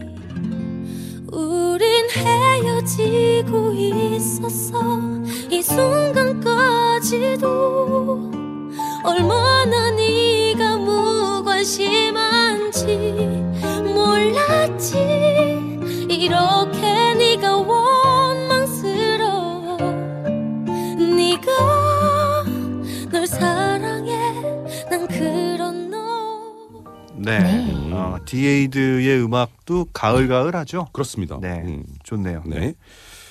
우린 헤어지고 있었어. 이 순간까지도 얼마나 네가 무관심한 디에이드의 음악도 가을가을하죠. 그렇습니다. 네, 음, 좋네요. 네.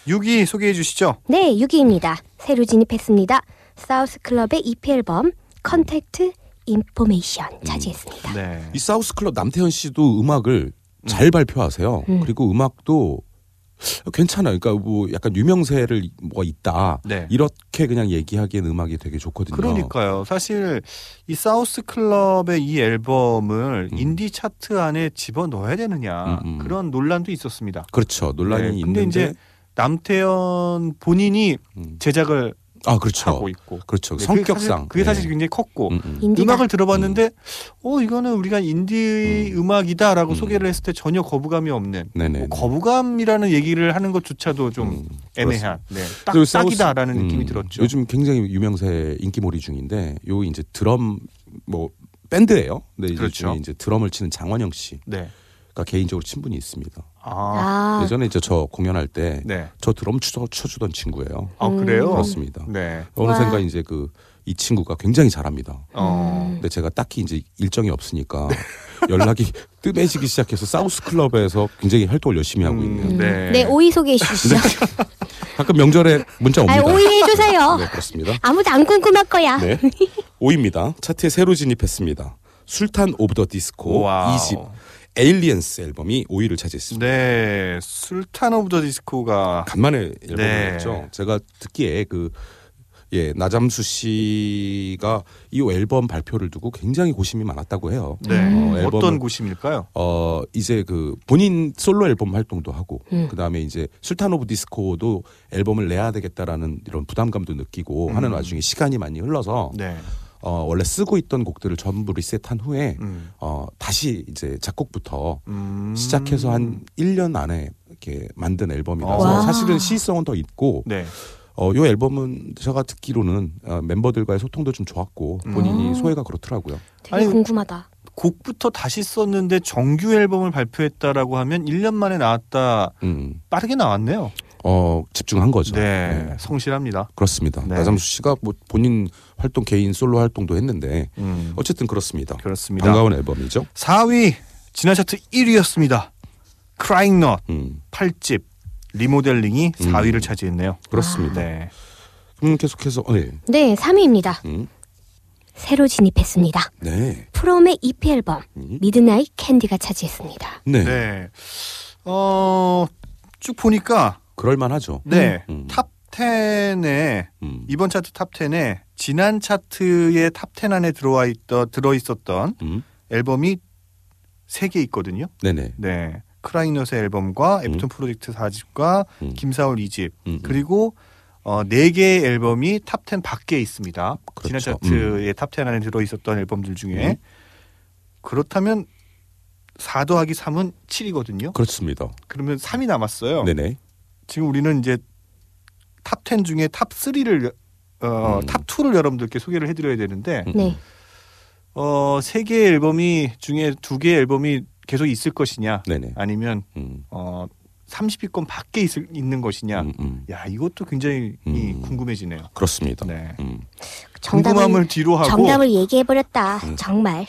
6위 소개해 주시죠. 네, 6위입니다. 새로 진입했습니다. 사우스 클럽의 EP 앨범 Contact Information 차지했습니다. 네. 이 사우스 클럽 남태현 씨도 음악을 잘 발표하세요. 음. 그리고 음악도 괜찮아요. 그러니까 뭐 약간 유명세를 뭐가 있다. 네. 이렇게 그냥 얘기하기엔 음악이 되게 좋거든요. 그러니까요. 사실 이 사우스 클럽의 이 앨범을 음. 인디 차트 안에 집어 넣어야 되느냐 음, 음. 그런 논란도 있었습니다. 그렇죠. 논란이 네, 근데 있는데 이제 남태현 본인이 음. 제작을 아 그렇죠. 하고 있고 그렇죠. 네, 그게 성격상 사실, 그게 사실 네. 굉장히 컸고 음, 음. 음 악을 들어봤는데 어 이거는 우리가 인디 음. 악이다라고 음. 소개를 했을 때 전혀 거부감이 없는 네네. 뭐 거부감이라는 얘기를 하는 것조차도 좀 음, 애매한 네, 딱 딱이다라는 음, 느낌이 들었죠. 요즘 굉장히 유명세 인기몰이 중인데 요 이제 드럼 뭐 밴드예요. 근데 이제 그렇죠. 이제 드럼을 치는 장원영 씨 가 네. 개인적으로 친분이 있습니다. 아, 아, 예전에 이제 저 공연할 때저 네. 드럼 쳐, 쳐주던 친구예요. 아 음. 그래요? 그렇습니다. 네. 어느샌가 와. 이제 그 이 친구가 굉장히 잘합니다. 어. 음. 근데 제가 딱히 이제 일정이 없으니까 연락이 뜸해지기 시작해서 사우스 클럽에서 굉장히 활동을 열심히 하고 음, 있네요. 네. 네, 오이 소개해 주시죠. 가끔 명절에 문자 아, 옵니다. 오이 해주세요. 네, 그렇습니다. 아무도 안 궁금할 거야. 네. 5위입니다. 차트에 새로 진입했습니다. 술탄 오브 더 디스코 와우. 2집 Aliens 앨범이 5위를 차지했습니다. 네, 술탄 오브 더 디스코가 간만에 네. 앨범이었죠. 제가 듣기에 그 예, 나잠수 씨가 이 앨범 발표를 두고 굉장히 고심이 많았다고 해요. 네. 어, 어떤 앨범을 고심일까요? 어 이제 그 본인 솔로 앨범 활동도 하고 음. 그다음에 이제 술탄 오브 디스코도 앨범을 내야 되겠다라는 이런 부담감도 느끼고 음. 하는 와중에 시간이 많이 흘러서 네. 어 원래 쓰고 있던 곡들을 전부 리셋한 후에 음. 어 다시 이제 작곡부터 음. 시작해서 한 1년 안에 이렇게 만든 앨범이라서 와. 사실은 시성은 더 있고 네. 어, 요 앨범은 제가 듣기로는 어, 멤버들과의 소통도 좀 좋았고 본인이 음. 소회가 그렇더라고요. 되게 아니, 궁금하다. 곡부터 다시 썼는데 정규 앨범을 발표했다라고 하면 1년 만에 나왔다. 음, 빠르게 나왔네요. 어 집중한 거죠. 네, 네. 성실합니다. 그렇습니다. 네. 나잠수 씨가 뭐 본인 활동 개인 솔로 활동도 했는데 음. 어쨌든 그렇습니다. 그렇습니다. 반가운 앨범이죠. 4위 지난 차트 1위였습니다. 크라잉 넛 음, 8집 리모델링이 음. 4위를 차지했네요. 그렇습니다. 네. 음, 계속해서 어, 네. 네, 3위입니다. 음, 새로 진입했습니다. 네. 프롬의 EP 앨범 음, Midnight Candy가 차지했습니다. 네. 네. 어, 쭉 보니까 그럴 만하죠. 네. 음. 탑 10에 음, 이번 차트 탑 10에 지난 차트의 탑 10 안에 들어와 있던 들어 있었던 음, 앨범이 세 개 있거든요. 네네. 네. 크라잉넛의 앨범과 에피톤 프로젝트 4집과 음. 김사월 2집 음, 음. 그리고 어, 네 개의 앨범이 탑 10 밖에 있습니다. 지난 그렇죠. 차트의 탑 10 안에 들어 있었던 앨범들 중에 음. 그렇다면 4 더하기 3은 7이거든요. 그렇습니다. 그러면 3이 남았어요. 네네. 지금 우리는 이제 탑10 중에 탑 3를 어, 음. 탑 2를 여러분들께 소개를 해드려야 되는데 음, 네. 어, 세 개의 앨범이 중에 두 개의 앨범이 계속 있을 것이냐 네네. 아니면 음, 어, 30위권 밖에 있을, 있는 것이냐 음, 음. 야 이것도 굉장히 이 음. 궁금해지네요. 그렇습니다. 네. 음. 정답을 궁금함을 뒤로 하고 정답을 얘기해 버렸다. 음. 정말.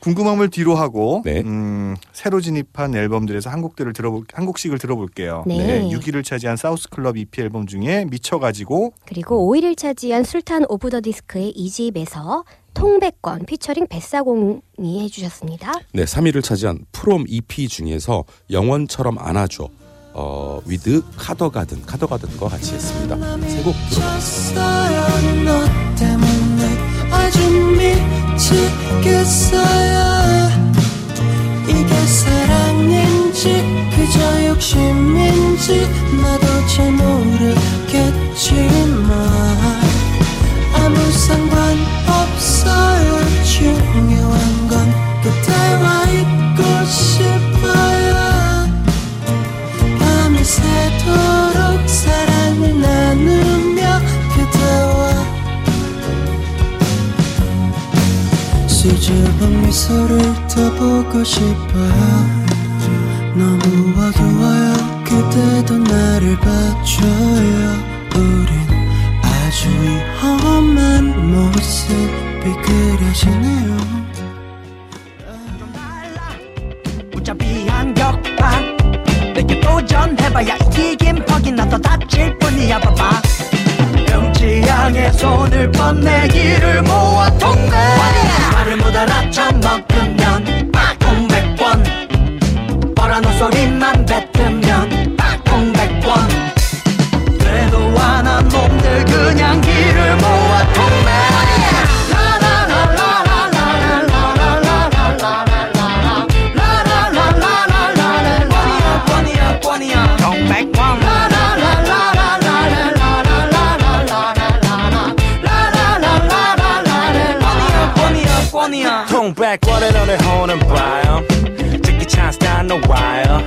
궁금함을 뒤로 하고 네. 음, 새로 진입한 앨범들에서 한 곡들을 들어볼 한 곡씩을 들어볼게요. 네. 6위를 차지한 South Club EP 앨범 중에 미쳐 가지고 그리고 5위를 차지한 Sultan of the Disco의 2집에서 통배권 피처링 뱃사공이 해주셨습니다. 네, 3위를 차지한 프롬 EP 중에서 영원처럼 안아줘. 어, with 카더가든, 카더가든과 같이 했습니다. 세 곡 들어보겠습니다. 수줍은 미소를 떠보고 싶어요. 너무 어두워요. 그대도 나를 봐줘요. 우린 아주 위험한 모습이 그려지네요. 어차피 한격판. 내게 도전해봐야 이긴 퍽이 나도 다칠 뿐이야 봐봐 향에 손을 뻗내기를 모아 통배 말을 못 알아쳐 먹으면. 통백권. 뻔한 헛소리 Thrown back 원해 너를 호는 봐요 찍기 찬스 단 놓아요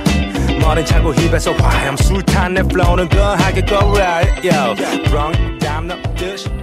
머린 차고 힙에서 화염 술탄 내 flow는 거하게 거라 Yo. Wrong damn no dish. Oh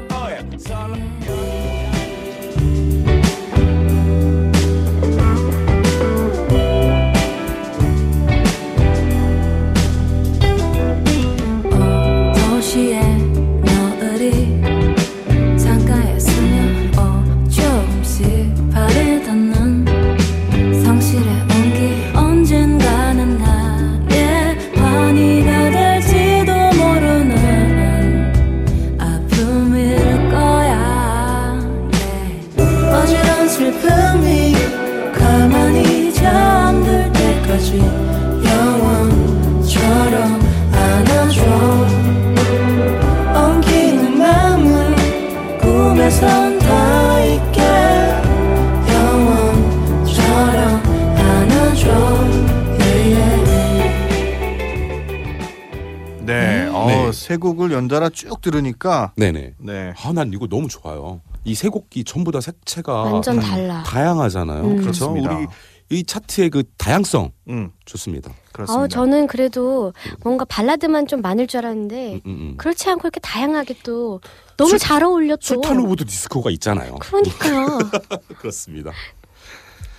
쭉 들으니까 네네. 네. 아, 난 이거 너무 좋아요. 이 세 곡이 전부 다 색채가 완전 음, 달라. 다양하잖아요. 음. 그렇죠. 그렇습니다. 우리 이 차트의 그 다양성 음, 좋습니다. 그렇습니다. 어, 저는 그래도 뭔가 발라드만 좀 많을 줄 알았는데 음, 음, 음. 그렇지 않고 이렇게 다양하게 또 너무 술- 잘 어울려 또. Sultan of the Disco가 있잖아요. 그러니까요. 그렇습니다.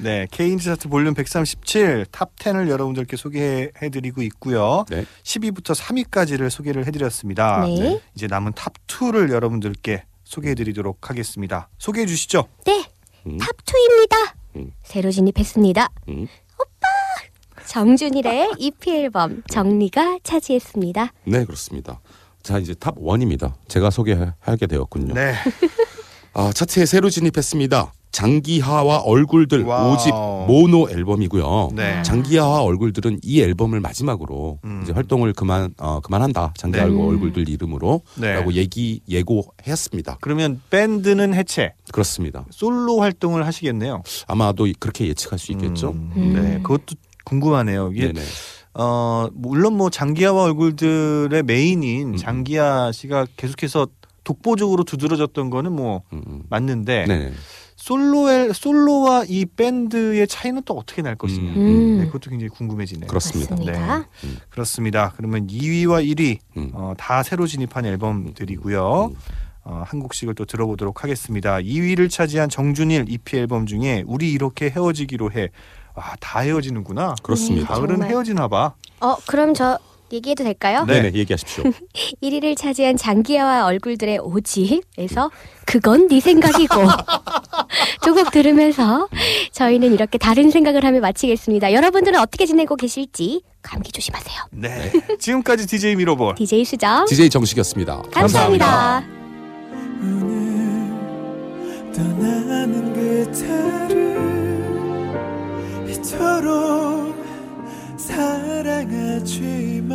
네, K-Indie 차트 볼륨 137 탑 10을 여러분들께 소개해 드리고 있고요. 네. 10위부터 3위까지를 소개를 해 드렸습니다. 네. 이제 남은 탑 2를 여러분들께 소개해 드리도록 하겠습니다. 소개해 주시죠. 네, 음. 탑 2입니다. 음. 새로 진입했습니다. 음. 정준일의 EP 앨범 정리가 차지했습니다. 네, 그렇습니다. 자, 이제 탑 1입니다. 제가 소개하게 되었군요. 네. 아, 차트에 새로 진입했습니다. 장기하와 얼굴들 wow. 5집 모노 앨범이고요. 네. 장기하와 얼굴들은 이 앨범을 마지막으로 음. 이제 활동을 그만 어, 그만한다. 장기하와 네. 얼굴들 이름으로라고 네. 얘기 예고했습니다. 그러면 밴드는 해체, 그렇습니다. 솔로 활동을 하시겠네요. 아마도 그렇게 예측할 수 있겠죠. 음, 음. 네, 그것도 궁금하네요. 이게 네네. 어 물론 뭐 장기하와 얼굴들의 메인인 음. 장기하 씨가 계속해서 독보적으로 두드러졌던 거는 뭐 음, 음. 맞는데 네네. 솔로의 솔로와 이 밴드의 차이는 또 어떻게 날 것이냐. 음. 네, 그것도 굉장히 궁금해지네요. 그렇습니다. 맞습니다. 그렇습니다. 그러면 2위와 1위 음. 어, 다 새로 진입한 앨범들이고요. 음. 어, 한 곡씩을 또 들어보도록 하겠습니다. 2위를 차지한 정준일 EP 앨범 중에 우리 이렇게 헤어지기로 해. 아, 다 헤어지는구나. 그렇습니다. 가을은 정말. 헤어지나 봐. 어, 그럼 저 얘기해도 될까요? 네. 네네 얘기하십시오. 1위를 차지한 장기하와 얼굴들의 5집에서 그건 네 생각이고 두곡 들으면서 저희는 이렇게 다른 생각을 하며 마치겠습니다. 여러분들은 어떻게 지내고 계실지 감기 조심하세요. 네. 지금까지 DJ 미로볼. DJ 수정 DJ 정식이었습니다. 감사합니다. 오늘 떠나는 그대를 이토록 사랑하지만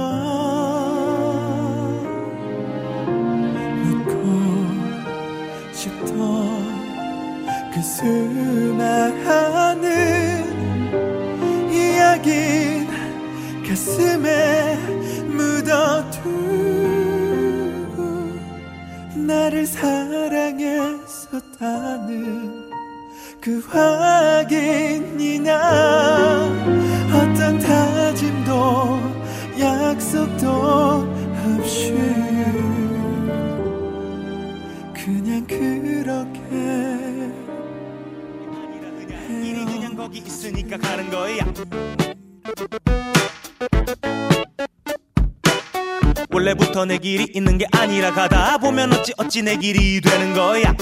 묻고 싶던 그 수많은 이야긴 가슴에 묻어두고 나를 사랑했었다는 그 확인이나 어떤 다짐도 약속도 없이 그냥 그렇게 일이 그냥 거기 있으니까 가는 거야 원래부터 내 길이 있는 게 아니라 가다 보면 어찌 어찌 내 길이 되는 거야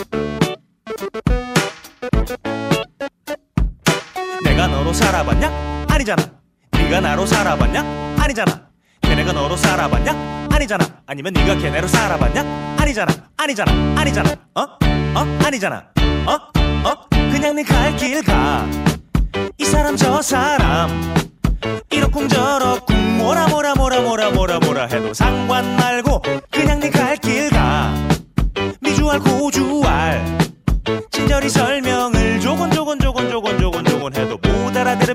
내가 너로 살아봤냐? 아니잖아 네가 나로 살아봤냐? 아니잖아 걔네가 너로 살아봤냐? 아니잖아 아니면 네가 걔네로 살아봤냐? 아니잖아 아니잖아 아니잖아 어? 어? 아니잖아 어? 어? 그냥 네 갈 길 가 이 사람 저 사람 이러쿵저러쿵 뭐라 뭐라 뭐라 뭐라 뭐라 뭐라 해도 상관 말고 그냥 네 갈 길 가 미주알 고주알 친절히 설명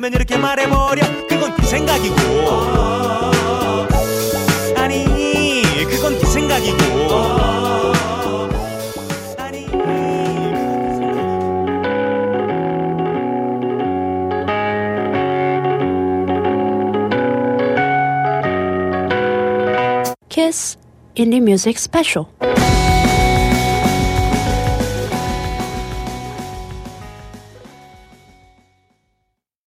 싶으면 이렇게 말해버려. 그건 기생각이고. 아니 그건 기생각이고. Kiss Indie Music Special.